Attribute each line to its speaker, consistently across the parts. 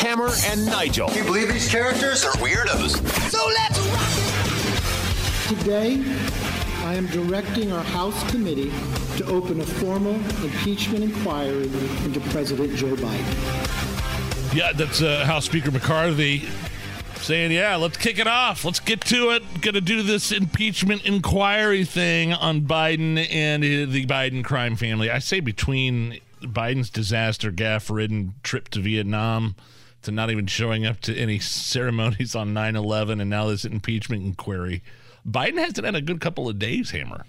Speaker 1: Hammer and Nigel.
Speaker 2: Can you believe these characters are weirdos?
Speaker 3: So let's rock!
Speaker 4: Today, I am directing our House committee to open a formal impeachment inquiry into President Joe Biden.
Speaker 5: Yeah, that's uh, House Speaker McCarthy saying, yeah, let's kick it off. Let's get to it. Going to do this impeachment inquiry thing on Biden and the Biden crime family. I say between Biden's disaster gaff ridden trip to Vietnam to not even showing up to any ceremonies on 9 11 and now this impeachment inquiry. Biden hasn't had a good couple of days, Hammer.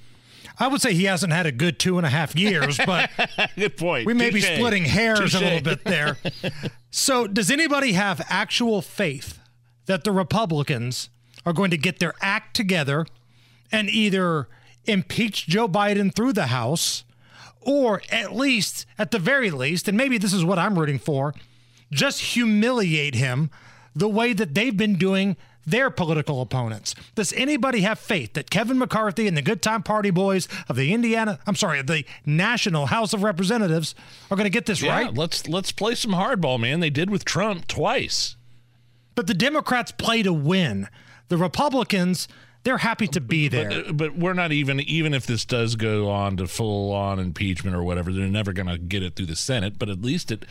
Speaker 6: I would say he hasn't had a good two and a half years, but
Speaker 5: good point.
Speaker 6: We may
Speaker 5: Touché.
Speaker 6: be splitting hairs
Speaker 5: Touché.
Speaker 6: a little bit there. so, does anybody have actual faith that the Republicans are going to get their act together and either impeach Joe Biden through the House, or at least, at the very least, and maybe this is what I'm rooting for, just humiliate him the way that they've been doing their political opponents. Does anybody have faith that Kevin McCarthy and the Good Time Party boys of the Indiana, I'm sorry, the National House of Representatives are going to get this
Speaker 5: Yeah,
Speaker 6: right?
Speaker 5: let's let's play some hardball, man. They did with Trump twice.
Speaker 6: But the Democrats play to win. The Republicans, they're happy to be there.
Speaker 5: But, but we're not even even if this does go on to full on impeachment or whatever, they're never going to get it through the Senate. But at least it,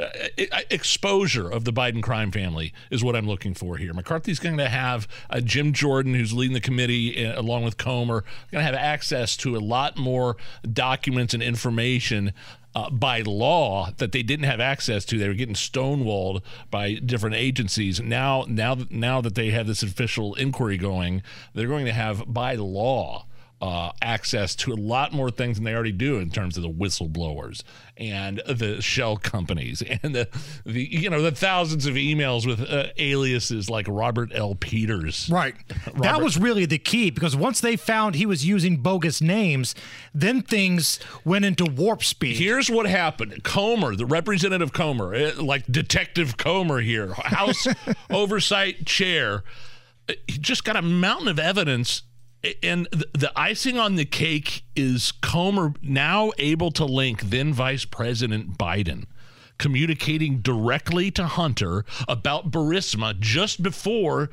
Speaker 5: uh, it exposure of the Biden crime family is what I'm looking for here. McCarthy's going to have uh, Jim Jordan, who's leading the committee uh, along with Comer, going to have access to a lot more documents and information. Uh, by law that they didn't have access to. They were getting stonewalled by different agencies. Now, now, now that they have this official inquiry going, they're going to have by law uh, access to a lot more things than they already do in terms of the whistleblowers and the shell companies and the, the you know the thousands of emails with uh, aliases like Robert L. Peters.
Speaker 6: Right. That was really the key because once they found he was using bogus names, then things went into warp speed.
Speaker 5: Here's what happened. Comer, the representative Comer, eh, like Detective Comer here, House Oversight Chair, eh, he just got a mountain of evidence. And the, icing on the cake is Comer now able to link then Vice President Biden communicating directly to Hunter about Burisma just before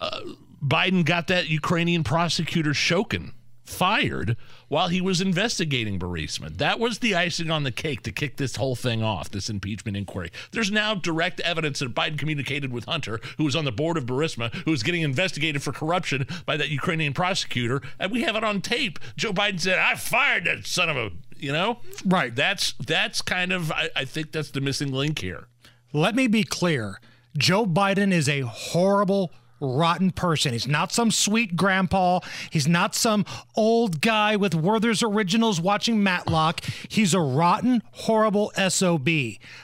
Speaker 5: uh, Biden got that Ukrainian prosecutor Shokin fired while he was investigating Burisma. That was the icing on the cake to kick this whole thing off, this impeachment inquiry. There's now direct evidence that Biden communicated with Hunter, who was on the board of Burisma, who was getting investigated for corruption by that Ukrainian prosecutor, and we have it on tape. Joe Biden said, "I fired that son of a," you know?
Speaker 6: Right.
Speaker 5: That's that's kind of I, I think that's the missing link here.
Speaker 6: Let me be clear Joe Biden is a horrible, rotten person. He's not some sweet grandpa. He's not some old guy with Werther's Originals watching Matlock. He's a rotten, horrible SOB.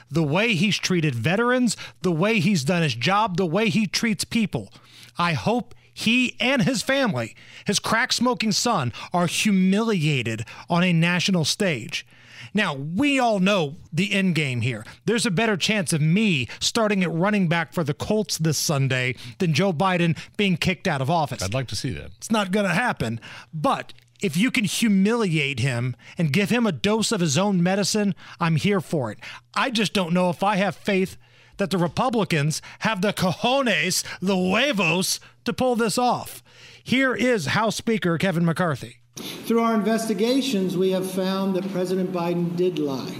Speaker 6: The way he's treated veterans, the way he's done his job, the way he treats people. I hope he and his family, his crack smoking son, are humiliated on a national stage. Now, we all know the end game here. There's a better chance of me starting at running back for the Colts this Sunday than Joe Biden being kicked out of office.
Speaker 5: I'd like to see that.
Speaker 6: It's not going to happen. But if you can humiliate him and give him a dose of his own medicine, I'm here for it. I just don't know if I have faith that the Republicans have the cojones, the huevos, to pull this off. Here is House Speaker Kevin McCarthy.
Speaker 4: Through our investigations, we have found that President Biden did lie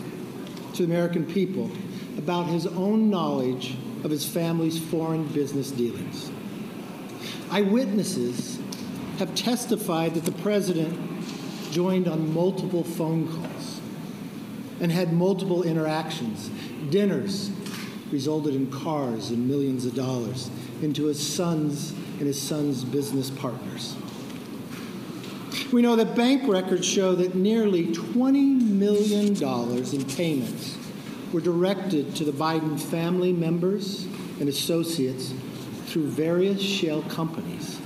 Speaker 4: to the American people about his own knowledge of his family's foreign business dealings. Eyewitnesses have testified that the president joined on multiple phone calls and had multiple interactions. Dinners resulted in cars and millions of dollars into his son's and his son's business partners. We know that bank records show that nearly $20 million in payments were directed to the Biden family members and associates through various shell companies.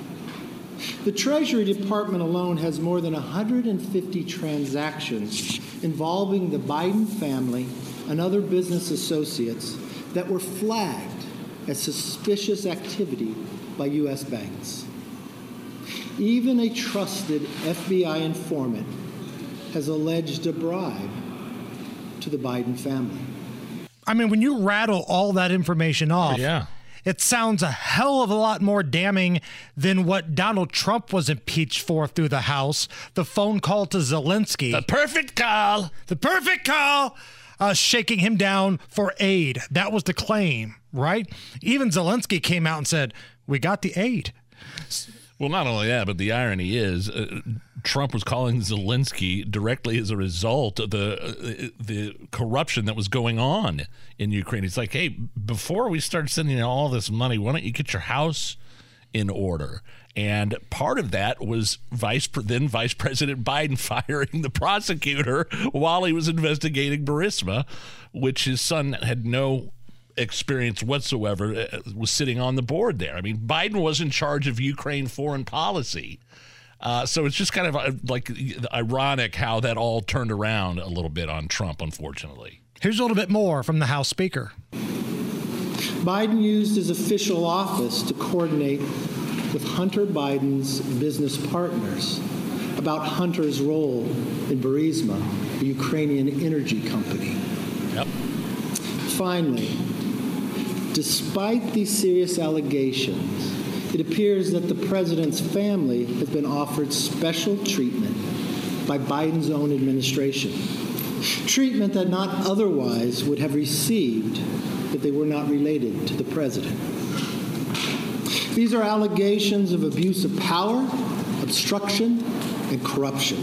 Speaker 4: The Treasury Department alone has more than 150 transactions involving the Biden family and other business associates that were flagged as suspicious activity by U.S. banks. Even a trusted FBI informant has alleged a bribe to the Biden family.
Speaker 6: I mean, when you rattle all that information off,
Speaker 5: Yeah.
Speaker 6: it sounds a hell of a lot more damning than what Donald Trump was impeached for through the House the phone call to Zelensky.
Speaker 5: The perfect call.
Speaker 6: The perfect call, uh, shaking him down for aid. That was the claim, right? Even Zelensky came out and said, We got the aid.
Speaker 5: Well, not only that, but the irony is, uh, Trump was calling Zelensky directly as a result of the uh, the corruption that was going on in Ukraine. It's like, hey, before we start sending all this money, why don't you get your house in order? And part of that was Vice then Vice President Biden firing the prosecutor while he was investigating Burisma, which his son had no experience whatsoever uh, was sitting on the board there. I mean, Biden was in charge of Ukraine foreign policy. Uh, so it's just kind of uh, like ironic how that all turned around a little bit on Trump, unfortunately.
Speaker 6: Here's a little bit more from the House Speaker.
Speaker 4: Biden used his official office to coordinate with Hunter Biden's business partners about Hunter's role in Burisma, the Ukrainian energy company.
Speaker 5: Yep.
Speaker 4: Finally, despite these serious allegations, it appears that the president's family has been offered special treatment by Biden's own administration. Treatment that not otherwise would have received if they were not related to the president. These are allegations of abuse of power, obstruction, and corruption.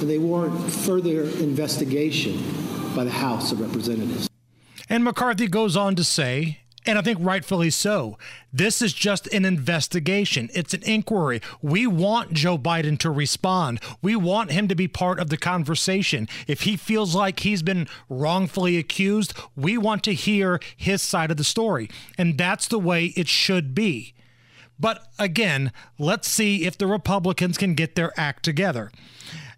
Speaker 4: And they warrant further investigation by the House of Representatives.
Speaker 6: And McCarthy goes on to say, and I think rightfully so, this is just an investigation. It's an inquiry. We want Joe Biden to respond. We want him to be part of the conversation. If he feels like he's been wrongfully accused, we want to hear his side of the story. And that's the way it should be. But again, let's see if the Republicans can get their act together.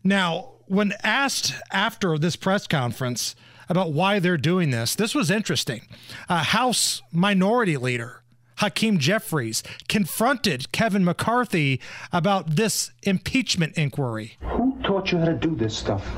Speaker 6: Now, when asked after this press conference about why they're doing this, this was interesting. Uh, House Minority Leader Hakeem Jeffries confronted Kevin McCarthy about this impeachment inquiry.
Speaker 7: Who taught you how to do this stuff?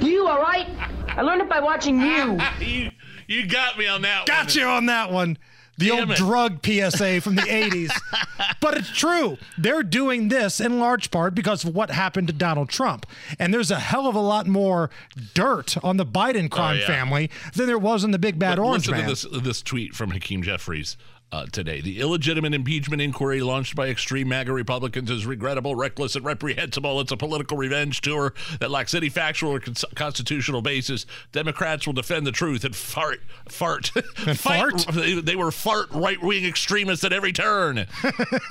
Speaker 8: You, all right? I learned it by watching you.
Speaker 5: you you got me on that
Speaker 6: Got
Speaker 5: one.
Speaker 6: you on that one. The
Speaker 5: Damn
Speaker 6: old
Speaker 5: it.
Speaker 6: drug PSA from the 80s. But it's true. They're doing this in large part because of what happened to Donald Trump. And there's a hell of a lot more dirt on the Biden crime
Speaker 5: Oh, yeah.
Speaker 6: family than there was in the big bad
Speaker 5: But
Speaker 6: orange
Speaker 5: listen
Speaker 6: man.
Speaker 5: to this this tweet from Hakeem Jeffries. Uh, today, the illegitimate impeachment inquiry launched by extreme MAGA Republicans is regrettable, reckless, and reprehensible. It's a political revenge tour that lacks any factual or cons- constitutional basis. Democrats will defend the truth and fart, fart,
Speaker 6: And fart?
Speaker 5: They, they were fart right wing extremists at every turn.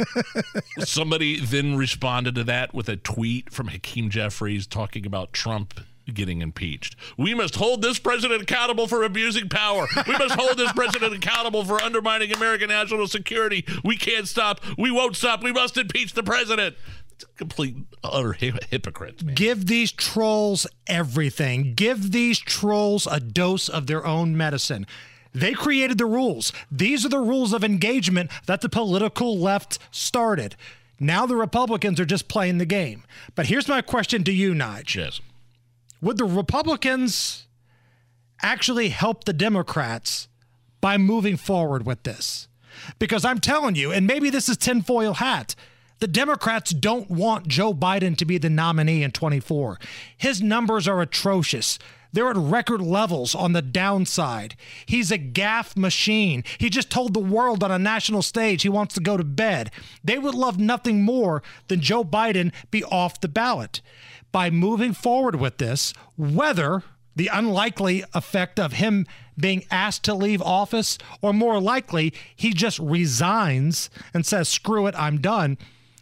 Speaker 5: Somebody then responded to that with a tweet from Hakeem Jeffries talking about Trump getting impeached. We must hold this president accountable for abusing power. We must hold this president accountable for undermining American national security. We can't stop. We won't stop. We must impeach the president. It's a complete utter hypocrite. man.
Speaker 6: Give these trolls everything. Give these trolls a dose of their own medicine. They created the rules. These are the rules of engagement that the political left started. Now the Republicans are just playing the game. But here's my question to you, Nige.
Speaker 5: Yes.
Speaker 6: Would the Republicans actually help the Democrats by moving forward with this? Because I'm telling you, and maybe this is tinfoil hat, the Democrats don't want Joe Biden to be the nominee in 24. His numbers are atrocious. They're at record levels on the downside. He's a gaff machine. He just told the world on a national stage he wants to go to bed. They would love nothing more than Joe Biden be off the ballot. By moving forward with this, whether the unlikely effect of him being asked to leave office, or more likely, he just resigns and says, screw it, I'm done.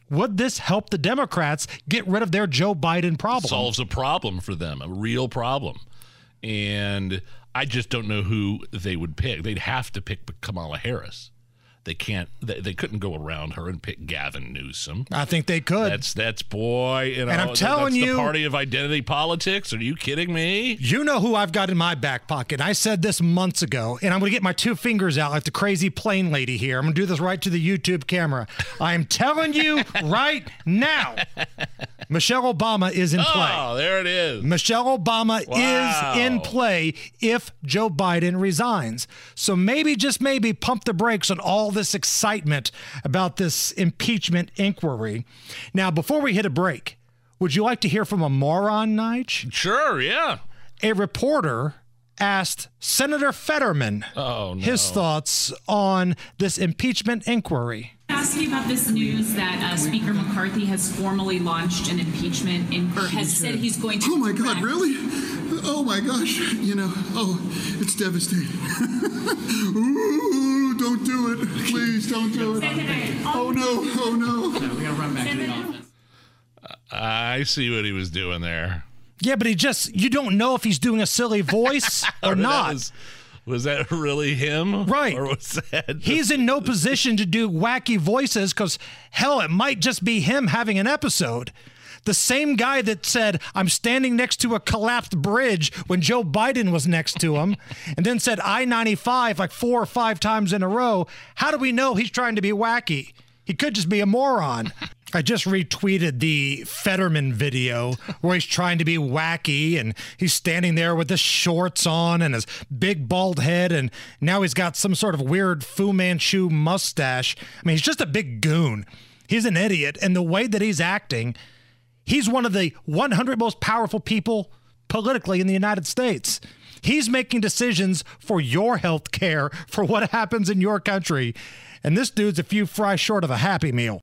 Speaker 6: Would this help the Democrats get rid of their Joe Biden problem?
Speaker 5: solves a problem for them, a real problem. And I just don't know who they would pick. They'd have to pick Kamala Harris. They can't. They, they couldn't go around her and pick Gavin Newsom.
Speaker 6: I think they could.
Speaker 5: That's that's boy. You know,
Speaker 6: And I'm telling
Speaker 5: that's
Speaker 6: you-
Speaker 5: party of identity politics. Are you kidding me?
Speaker 6: You know who I've got in my back pocket. I said this months ago, and I'm going to get my two fingers out like the crazy plane lady here. I'm going to do this right to the YouTube camera. I am telling you right now, Michelle Obama is in play.
Speaker 5: Oh, there it is.
Speaker 6: Michelle Obama
Speaker 5: Wow.
Speaker 6: is in play if Joe Biden resigns. So maybe, just maybe, pump the brakes on all this excitement about this impeachment inquiry. Now, before we hit a break, would you like to hear from a moron, Nige?
Speaker 5: Sure, yeah.
Speaker 6: A reporter asked Senator Fetterman
Speaker 5: Oh, no.
Speaker 6: his thoughts on this impeachment inquiry.
Speaker 9: Ask you about this news that uh, Speaker McCarthy has formally launched an impeachment in, or has said he's going to.
Speaker 10: Oh my God, really? Oh my gosh, you know, oh, it's devastating. Ooh, don't do it. Please don't do it. Oh no, oh no.
Speaker 9: we gotta run back to the office.
Speaker 5: I see what he was doing there.
Speaker 6: Yeah, but he just, you don't know if he's doing a silly voice or
Speaker 5: That
Speaker 6: not.
Speaker 5: Was, that really him?
Speaker 6: Right.
Speaker 5: Or was that?
Speaker 6: He's in no position to do wacky voices because, hell, it might just be him having an episode. The same guy that said, I'm standing next to a collapsed bridge when Joe Biden was next to him, and then said I 95 like four or five times in a row. How do we know he's trying to be wacky? He could just be a moron. I just retweeted the Fetterman video where he's trying to be wacky and he's standing there with his shorts on and his big bald head, and now he's got some sort of weird Fu Manchu mustache. I mean, he's just a big goon. He's an idiot, and the way that he's acting, he's one of the 100 most powerful people politically in the United States. He's making decisions for your health care, for what happens in your country. And this dude's a few fries short of a happy meal.